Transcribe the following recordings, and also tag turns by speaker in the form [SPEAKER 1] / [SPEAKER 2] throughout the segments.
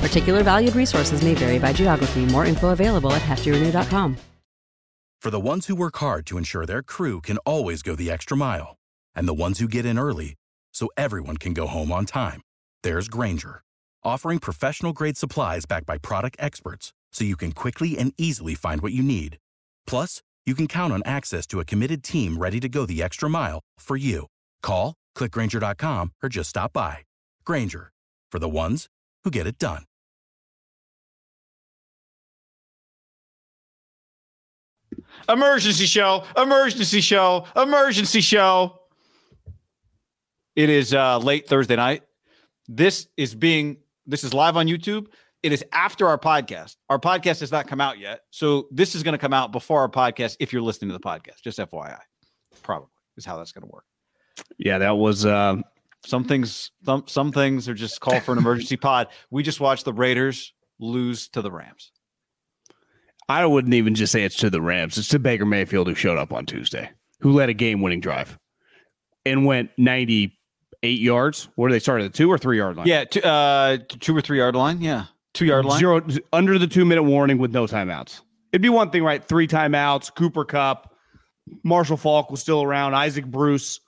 [SPEAKER 1] Particular valued resources may vary by geography. More info available at heftyrenew.com.
[SPEAKER 2] For the ones who work hard to ensure their crew can always go the extra mile, and the ones who get in early so everyone can go home on time, there's Grainger, offering professional grade supplies backed by product experts so you can quickly and easily find what you need. Plus, you can count on access to a committed team ready to go the extra mile for you. Call, clickgrainger.com, or just stop by. Grainger, for the ones who get it done.
[SPEAKER 3] Emergency show, emergency show, emergency show. It is uh, late Thursday night. This is being this is live on YouTube. It is after our podcast. Our podcast has not come out yet. So this is going to come out before our podcast if you're listening to the podcast. Just FYI. Probably is how that's going to work.
[SPEAKER 4] Yeah, that was uh,
[SPEAKER 3] Some things some some things are just call for an emergency pod. We just watched the Raiders lose to the Rams.
[SPEAKER 4] I wouldn't even just say it's to the Rams. It's to Baker Mayfield who showed up on Tuesday, who led a game-winning drive and went 98 yards. Where they start at the two or three yard line?
[SPEAKER 3] Yeah, two, uh, two or three yard line. Yeah, two yard line.
[SPEAKER 4] Zero under the two minute warning with no timeouts. It'd be one thing, right? Three timeouts. Cooper Kupp, Marshall Faulk was still around. Isaac Bruce,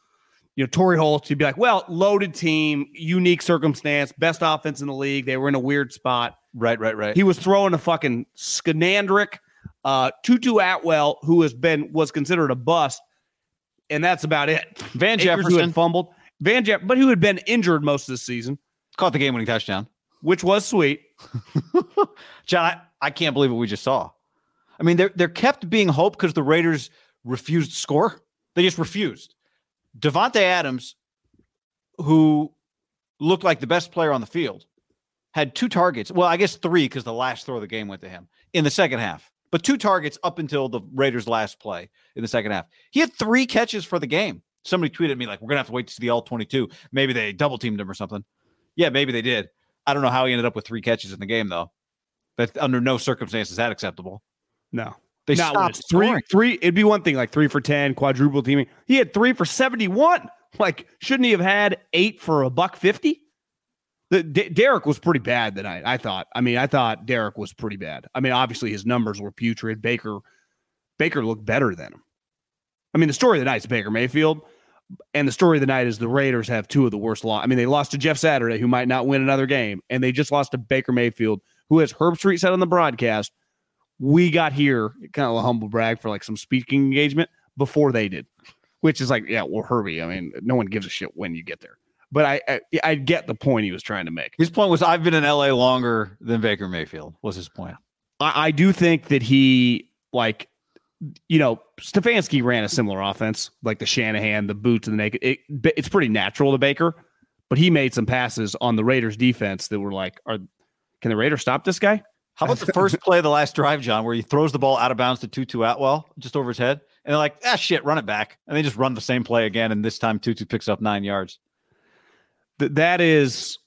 [SPEAKER 4] you know, Torry Holt. You'd be like, well, loaded team, unique circumstance, best offense in the league. They were in a weird spot.
[SPEAKER 3] Right, right, right.
[SPEAKER 4] He was throwing a fucking Skanandrick, uh, Tutu Atwell, who has been was considered a bust, and that's about it.
[SPEAKER 3] Van
[SPEAKER 4] Akers, who
[SPEAKER 3] Jefferson
[SPEAKER 4] had fumbled. Van Jeff, but who had been injured most of the season,
[SPEAKER 3] caught the game winning touchdown.
[SPEAKER 4] which was sweet.
[SPEAKER 3] John, I, I can't believe what we just saw. I mean, they're they're kept being hope because the Raiders refused to score. They just refused. Davante Adams, who looked like the best player on the field, had two targets. Well, I guess three because the last throw of the game went to him in the second half. But two targets up until the Raiders' last play in the second half. He had three catches for the game. Somebody tweeted me like, "We're gonna have to wait to see the all 22. Maybe they double teamed him or something." Yeah, maybe they did. I don't know how he ended up with three catches in the game though. But under no circumstances is that acceptable.
[SPEAKER 4] No.
[SPEAKER 3] They
[SPEAKER 4] Not
[SPEAKER 3] stopped
[SPEAKER 4] three,
[SPEAKER 3] scoring.
[SPEAKER 4] three. It'd be one thing like three for ten, quadruple teaming. He had three for seventy-one. Like, shouldn't he have had eight for a buck fifty? The D- Derek was pretty bad tonight. I thought. I mean, I thought Derek was pretty bad. I mean, obviously his numbers were putrid. Baker, Baker looked better than him. I mean, the story of the night is Baker Mayfield, and the story of the night is the Raiders have two of the worst loss. I mean, they lost to Jeff Saturday, who might not win another game, and they just lost to Baker Mayfield, who, as Herbstreit said on the broadcast, we got here kind of a humble brag for like some speaking engagement before they did, which is like, yeah, well, Herbie. I mean, no one gives a shit when you get there. But I, I, I get the point he was trying to make.
[SPEAKER 3] His point was, I've been in LA longer than Baker Mayfield. Was his point?
[SPEAKER 4] I, I do think that he like you know Stefanski ran a similar offense like the Shanahan, the boots and the naked. It, it's pretty natural to Baker, but he made some passes on the Raiders defense that were like, are can the Raiders stop this guy?
[SPEAKER 3] How about the first play of the last drive, John, where he throws the ball out of bounds to Tutu Atwell just over his head, and they're like, ah, shit, run it back, and they just run the same play again, and this time Tutu picks up nine yards.
[SPEAKER 4] Th- that is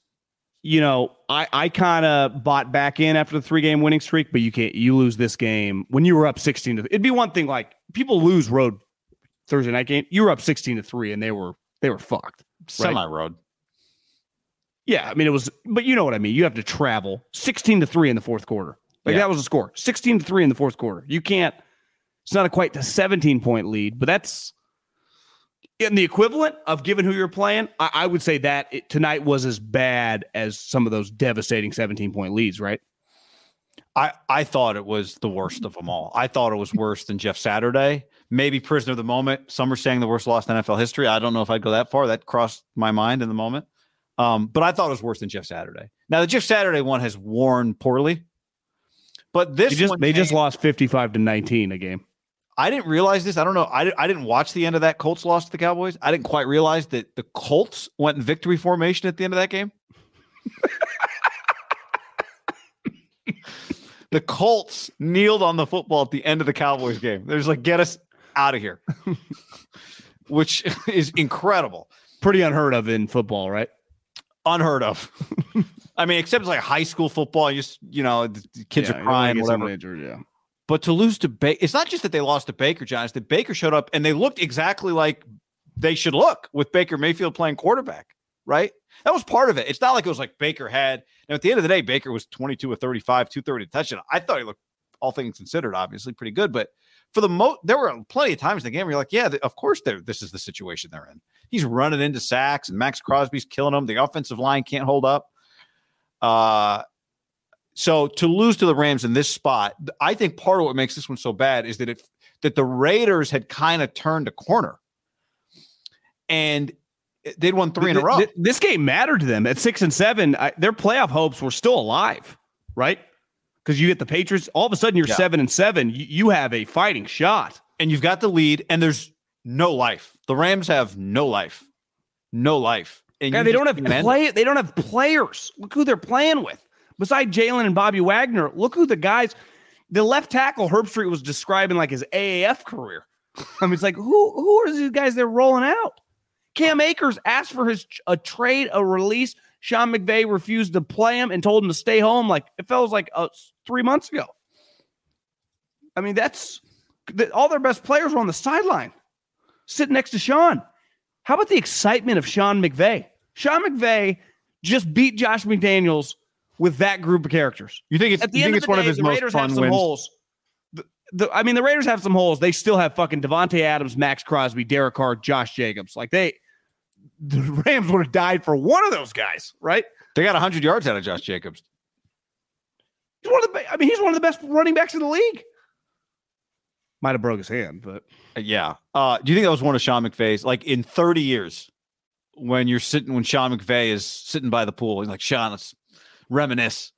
[SPEAKER 4] you know, I, I kind of bought back in after the three game winning streak, but you can't, you lose this game when you were up 16 to, it'd be one thing like people lose road Thursday night game. You were up 16 to three and they were, they were fucked.
[SPEAKER 3] Semi right? road.
[SPEAKER 4] Yeah. I mean, it was, but you know what I mean? You have to travel 16 to three in the fourth quarter. Like yeah. that was a score 16 to three in the fourth quarter. You can't, it's not a quite a 17 point lead, but that's, in the equivalent of given who you're playing, I, I would say that it, tonight was as bad as some of those devastating 17 point leads, right?
[SPEAKER 3] I, I thought it was the worst of them all. I thought it was worse than Jeff Saturday. Maybe prisoner of the moment. Some are saying the worst loss in NFL history. I don't know if I'd go that far. That crossed my mind in the moment. Um, but I thought it was worse than Jeff Saturday. Now the Jeff Saturday one has worn poorly, but this
[SPEAKER 4] they just, they came, just lost 55 to 19 a game.
[SPEAKER 3] I didn't realize this. I don't know. I, I didn't watch the end of that Colts loss to the Cowboys. I didn't quite realize that the Colts went in victory formation at the end of that game. the Colts kneeled on the football at the end of the Cowboys game. There's like, get us out of here, which is incredible.
[SPEAKER 4] Pretty unheard of in football, right?
[SPEAKER 3] Unheard of. I mean, except it's like high school football. You just, you know, the kids yeah, are crying, whatever. Injured, yeah. But to lose to Baker, it's not just that they lost to Baker, John. It's that Baker showed up and they looked exactly like they should look with Baker Mayfield playing quarterback, right? That was part of it. It's not like it was like Baker had. Now, at the end of the day, Baker was 22 of 35, 230 touchdown. I thought he looked, all things considered, obviously pretty good. But for the most, there were plenty of times in the game where you're like, yeah, of course, this is the situation they're in. He's running into sacks and Maxx Crosby's killing him. The offensive line can't hold up. Uh, so to lose to the Rams in this spot, I think part of what makes this one so bad is that it that the Raiders had kind of turned a corner, and eh, they'd won three in a row.
[SPEAKER 4] This game mattered to them at six and seven. I, their playoff hopes were still alive, right? Because you get the Patriots. All of a sudden, you're yeah. seven and seven. You, you have a fighting shot,
[SPEAKER 3] and you've got the lead. And there's no life. The Rams have no life, no life.
[SPEAKER 4] And yeah, they don't have play. They don't have players. Look who they're playing with. Besides Jalen and Bobby Wagner, look who the guys. The left tackle Herbstreit was describing like his AAF career. I mean, it's like who who are these guys they're rolling out? Cam Akers asked for his a trade, a release. Sean McVay refused to play him and told him to stay home. Like it felt like uh, three months ago. I mean, that's all their best players were on the sideline, sitting next to Sean. How about the excitement of Sean McVay? Sean McVay just beat Josh McDaniels with that group of characters.
[SPEAKER 3] You think it's at the end of the one day, of his the most Raiders fun
[SPEAKER 4] have some
[SPEAKER 3] wins?
[SPEAKER 4] holes. The, the, I mean, the Raiders have some holes. They still have fucking Davante Adams, Maxx Crosby, Derek Carr, Josh Jacobs. Like they, the Rams would have died for one of those guys, right?
[SPEAKER 3] They got 100 yards out of Josh Jacobs.
[SPEAKER 4] He's one of the. I mean, he's one of the best running backs in the league. Might have broke his hand, but
[SPEAKER 3] uh, yeah. Uh, do you think that was one of Sean McVay's? Like in 30 years, when you're sitting, when Sean McVay is sitting by the pool, he's like, Sean, let's reminisce.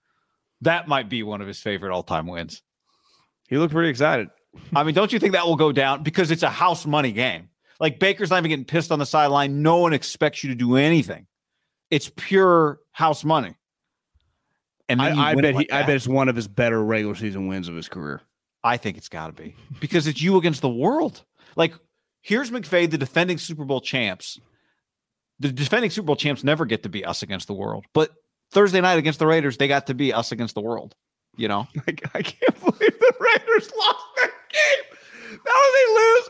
[SPEAKER 3] That might be one of his favorite all time wins.
[SPEAKER 4] He looked pretty excited.
[SPEAKER 3] I mean, don't you think that will go down because it's a house money game? Like Baker's not even getting pissed on the sideline. No one expects you to do anything. It's pure house money.
[SPEAKER 4] And I, I bet like he, I bet it's one of his better regular season wins of his career.
[SPEAKER 3] I think it's got to be because it's you against the world. Like here's McVay, the defending Super Bowl champs. The defending Super Bowl champs never get to be us against the world, but Thursday night against the Raiders, they got to be us against the world. You know,
[SPEAKER 4] I, I can't believe the Raiders lost that game. How did they lose?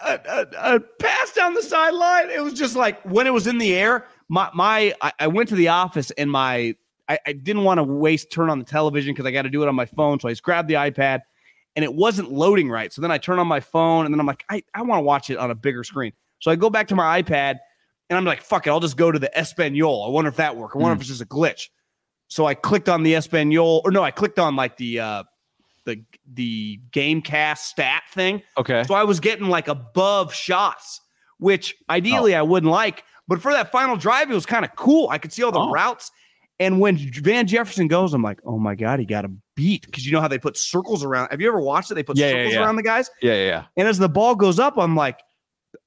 [SPEAKER 4] A, a, a, pass down the sideline. It was just like when it was in the air. My my, I, I went to the office and my I, I didn't want to waste turn on the television because I got to do it on my phone. So I just grabbed the iPad and it wasn't loading right. So then I turn on my phone and then I'm like, I, I want to watch it on a bigger screen. So I go back to my iPad and I'm like, fuck it, I'll just go to the Espanol. I wonder if that worked. I wonder mm. if it's just a glitch. So I clicked on the Espanol, or no, I clicked on like the uh the the GameCast stat thing.
[SPEAKER 3] Okay.
[SPEAKER 4] So I was getting like above shots, which ideally oh. I wouldn't like, but for that final drive, it was kind of cool. I could see all the oh. routes. And when Van Jefferson goes, I'm like, oh my God, he got a beat because you know how they put circles around. Have you ever watched it? They put
[SPEAKER 3] Yeah, yeah,
[SPEAKER 4] circles
[SPEAKER 3] yeah.
[SPEAKER 4] around the guys,
[SPEAKER 3] Yeah, yeah, yeah.
[SPEAKER 4] and as the ball goes up, I'm like,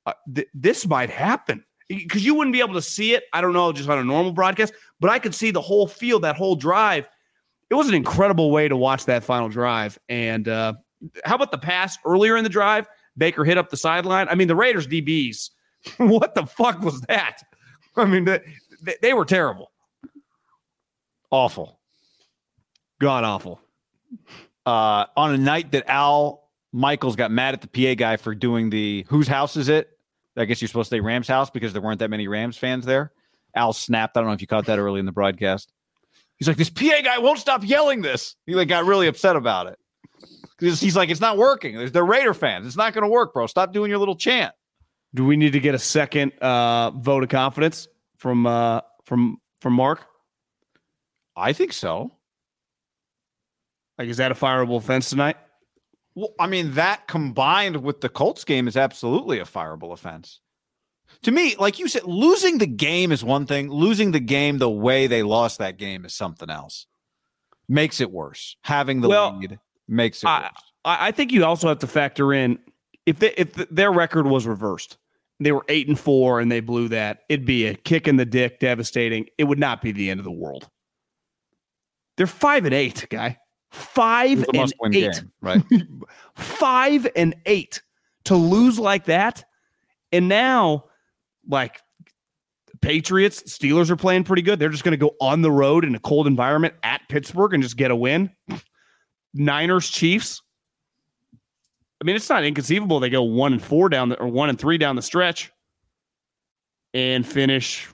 [SPEAKER 4] uh, th- this might happen because you wouldn't be able to see it. I don't know, just on a normal broadcast, but I could see the whole field, that whole drive. It was an incredible way to watch that final drive. And uh, how about the pass earlier in the drive? Baker hit up the sideline. I mean, the Raiders DBs. what the fuck was that? I mean, they, they, were terrible,
[SPEAKER 3] Awful.
[SPEAKER 4] god awful.
[SPEAKER 3] Uh, on a night that Al Michaels got mad at the PA guy for doing the whose house is it? I guess you're supposed to say Rams house because there weren't that many Rams fans there. Al snapped. I don't know if you caught that early in the broadcast. He's like, this PA guy won't stop yelling this. He like got really upset about it. He's like, it's not working. There's they're Raider fans. It's not going to work, bro. Stop doing your little chant.
[SPEAKER 4] Do we need to get a second uh, vote of confidence from uh, from from Mark?
[SPEAKER 3] I think so.
[SPEAKER 4] Like, is that a fireable offense tonight?
[SPEAKER 3] Well, I mean, that combined with the Colts game is absolutely a fireable offense. To me, like you said, losing the game is one thing. Losing the game the way they lost that game is something else. Makes it worse. Having the
[SPEAKER 4] Well,
[SPEAKER 3] lead makes it
[SPEAKER 4] I-
[SPEAKER 3] worse.
[SPEAKER 4] I, think you also have to factor in if they, if their record was reversed, they were eight and four and they blew that, it'd be a kick in the dick, devastating. It would not be the end of the world. They're five and eight, guy. Five
[SPEAKER 3] It was a
[SPEAKER 4] and eight.
[SPEAKER 3] game, right?
[SPEAKER 4] five and eight to lose like that, and now like Patriots, Steelers are playing pretty good. They're just going to go on the road in a cold environment at Pittsburgh and just get a win. Niners, Chiefs. I mean, it's not inconceivable they go one and four down the or one and three down the stretch and finish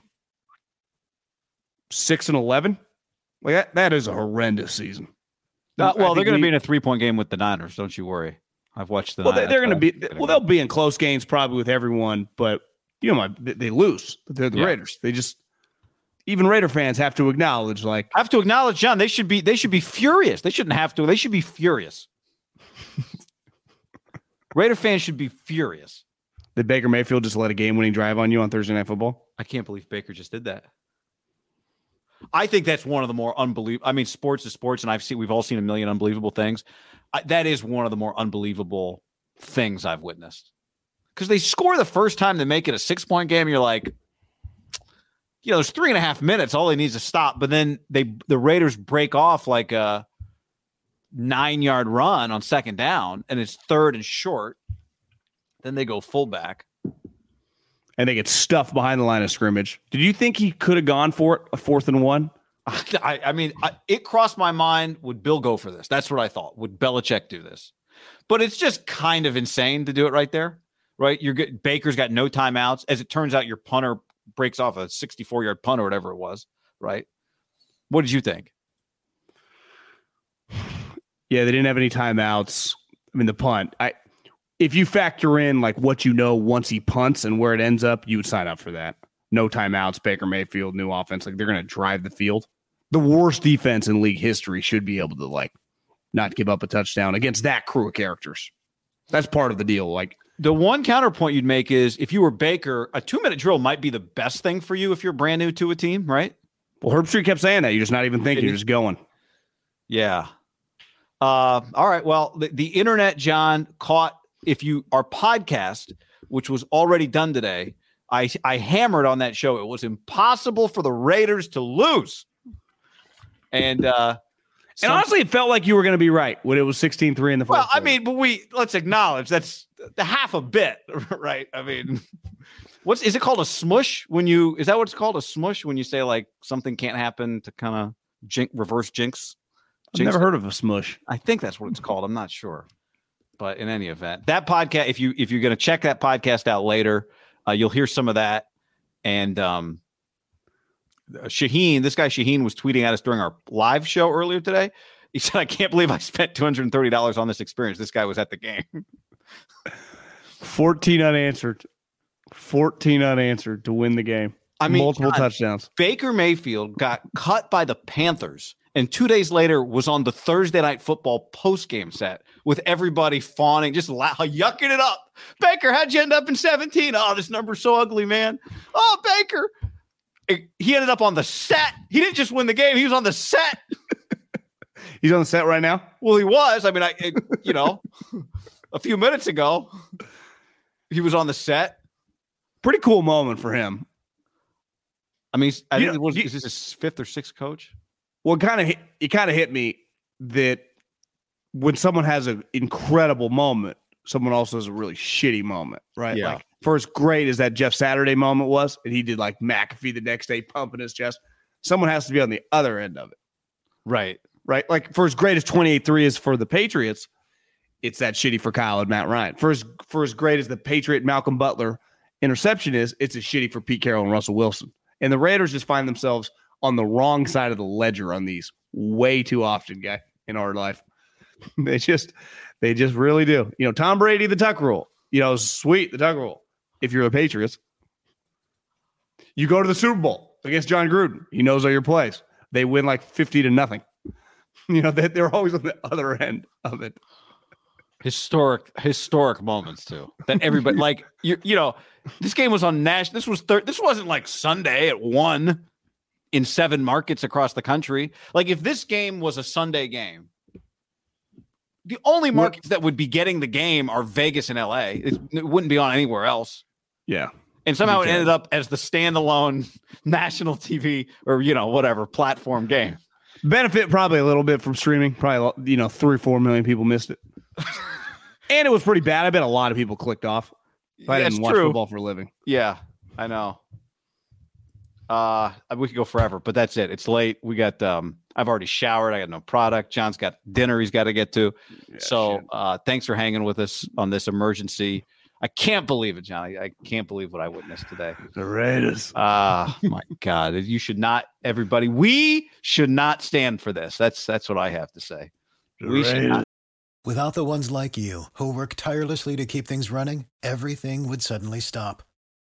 [SPEAKER 4] six and eleven. Like that, that is a horrendous season.
[SPEAKER 3] Uh, well, they're going to be in a three point game with the Niners. Don't you worry. I've watched the.
[SPEAKER 4] Well, they-
[SPEAKER 3] Niners.
[SPEAKER 4] they're going to be. Well, they'll be in close games probably with everyone, but you know, they, they lose. They're the
[SPEAKER 3] Yeah.
[SPEAKER 4] Raiders. They just even Raider fans have to acknowledge, like,
[SPEAKER 3] I have to acknowledge, John. They should be. They should be furious. They shouldn't have to. They should be furious. Raider fans should be furious.
[SPEAKER 4] did Baker Mayfield just let a game-winning drive on you on Thursday Night Football?
[SPEAKER 3] I can't believe Baker just did that. I think that's one of the more unbelievable. I mean, sports is sports, and I've seen we've all seen a million unbelievable things. I, that is one of the more unbelievable things I've witnessed. Because they score the first time, they make it a six point game. You're like, you know, there's three and a half minutes. All he needs to stop, but then they the Raiders break off like a nine yard run on second down, and it's third and short. Then they go fullback.
[SPEAKER 4] And they get stuffed behind the line of scrimmage. Did you think he could have gone for it, a fourth and one?
[SPEAKER 3] I, I mean, I, it crossed my mind. Would Bill go for this? That's what I thought. Would Belichick do this? But it's just kind of insane to do it right there, right? You're good. Baker's got no timeouts. As it turns out, your punter breaks off a 64 yard punt or whatever it was, right? What did you think?
[SPEAKER 4] Yeah, they didn't have any timeouts. I mean, the punt. I if you factor in like what you know once he punts and where it ends up, you would sign up for that. No timeouts, Baker Mayfield, new offense. Like they're gonna drive the field. The worst defense in league history should be able to like not give up a touchdown against that crew of characters. That's part of the deal. Like
[SPEAKER 3] The one counterpoint you'd make is if you were Baker, a two minute drill might be the best thing for you if you're brand new to a team, right?
[SPEAKER 4] well, Herbstreit kept saying that. You're just not even thinking, you're just going.
[SPEAKER 3] Yeah. Uh, all right. Well, the, the internet, John, caught if you our podcast, which was already done today. I I hammered on that show. It was impossible for the Raiders to lose. And uh
[SPEAKER 4] And
[SPEAKER 3] some-
[SPEAKER 4] honestly, it felt like you were going to be right when it was 16 3 in the first.
[SPEAKER 3] well, I mean, but we let's acknowledge that's the half a bit, right? I mean, what's is it called a smush when you is that what's called a smush when you say like something can't happen to kind of jink reverse jinx?
[SPEAKER 4] I've never heard of a smush.
[SPEAKER 3] I think that's what it's called. I'm not sure, but in any event, that podcast. If you if you're going to check that podcast out later, uh, you'll hear some of that. And um, Shaheen, this guy Shaheen was tweeting at us during our live show earlier today. He said, "I can't believe I spent two hundred and thirty dollars on this experience." This guy was at the game.
[SPEAKER 4] 14 unanswered. 14 unanswered to win the game.
[SPEAKER 3] I mean,
[SPEAKER 4] multiple
[SPEAKER 3] God,
[SPEAKER 4] touchdowns.
[SPEAKER 3] Baker Mayfield got cut by the Panthers and two days later was on the Thursday night football post game set with everybody fawning, just la- yucking it up. Baker, how'd you end up in 17? Oh, this number's so ugly, man. Oh, Baker. It- he ended up on the set. He didn't just win the game, he was on the set.
[SPEAKER 4] He's on the set right now.
[SPEAKER 3] Well, he was. I mean, I, it, you know, a few minutes ago, he was on the set.
[SPEAKER 4] Pretty cool moment for him.
[SPEAKER 3] I mean, I
[SPEAKER 4] You
[SPEAKER 3] think
[SPEAKER 4] know,
[SPEAKER 3] was,
[SPEAKER 4] you-
[SPEAKER 3] is this his fifth or sixth coach?
[SPEAKER 4] Well, kind of it kind of hit me that when someone has an incredible moment, someone also has a really shitty moment, right?
[SPEAKER 3] Yeah.
[SPEAKER 4] Like for as great as that Jeff Saturday moment was, and he did like McAfee the next day pumping his chest. Someone has to be on the other end of it,
[SPEAKER 3] Right.
[SPEAKER 4] right? Like for as great as 28-3 is for the Patriots, it's that shitty for Kyle and Matt Ryan. For as great as the Patriot Malcolm Butler interception is, it's a shitty for Pete Carroll and Russell Wilson. And the Raiders just find themselves on the wrong side of the ledger on these way too often, guy, in our life. they just they just really do. You know, Tom Brady, the tuck rule. You know, sweet the tuck rule. If you're the Patriots, you go to the Super Bowl against Jon Gruden. He knows all your plays. They win like 50 to nothing. You know, they, they're always on the other end of it.
[SPEAKER 3] Historic, historic moments too. That everybody like you. You know, this game was on national. This was third. This wasn't like Sunday at one in seven markets across the country. Like if this game was a Sunday game, the only markets that would be getting the game are Vegas and LA. It, it wouldn't be on anywhere else.
[SPEAKER 4] Yeah.
[SPEAKER 3] And somehow it ended up as the standalone national TV or you know whatever platform game.
[SPEAKER 4] Benefit probably a little bit from streaming. Probably, you know, three or four million people missed it. and it was pretty bad. I bet a lot of people clicked off. I
[SPEAKER 3] That's
[SPEAKER 4] didn't watch
[SPEAKER 3] true.
[SPEAKER 4] football for a living.
[SPEAKER 3] Yeah, I know. Uh we could go forever, but that's it. It's late. We got um I've already showered. I got no product. John's got dinner he's got to get to. so uh thanks for hanging with us on this emergency. I can't believe it, John. I, I can't believe what I witnessed today.
[SPEAKER 4] the Raiders.
[SPEAKER 3] Ah, my God. You should not everybody we should not stand for this. That's that's what I have to say. We should not
[SPEAKER 5] Without the ones like you, who work tirelessly to keep things running, everything would suddenly stop.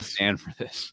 [SPEAKER 3] Stand for this.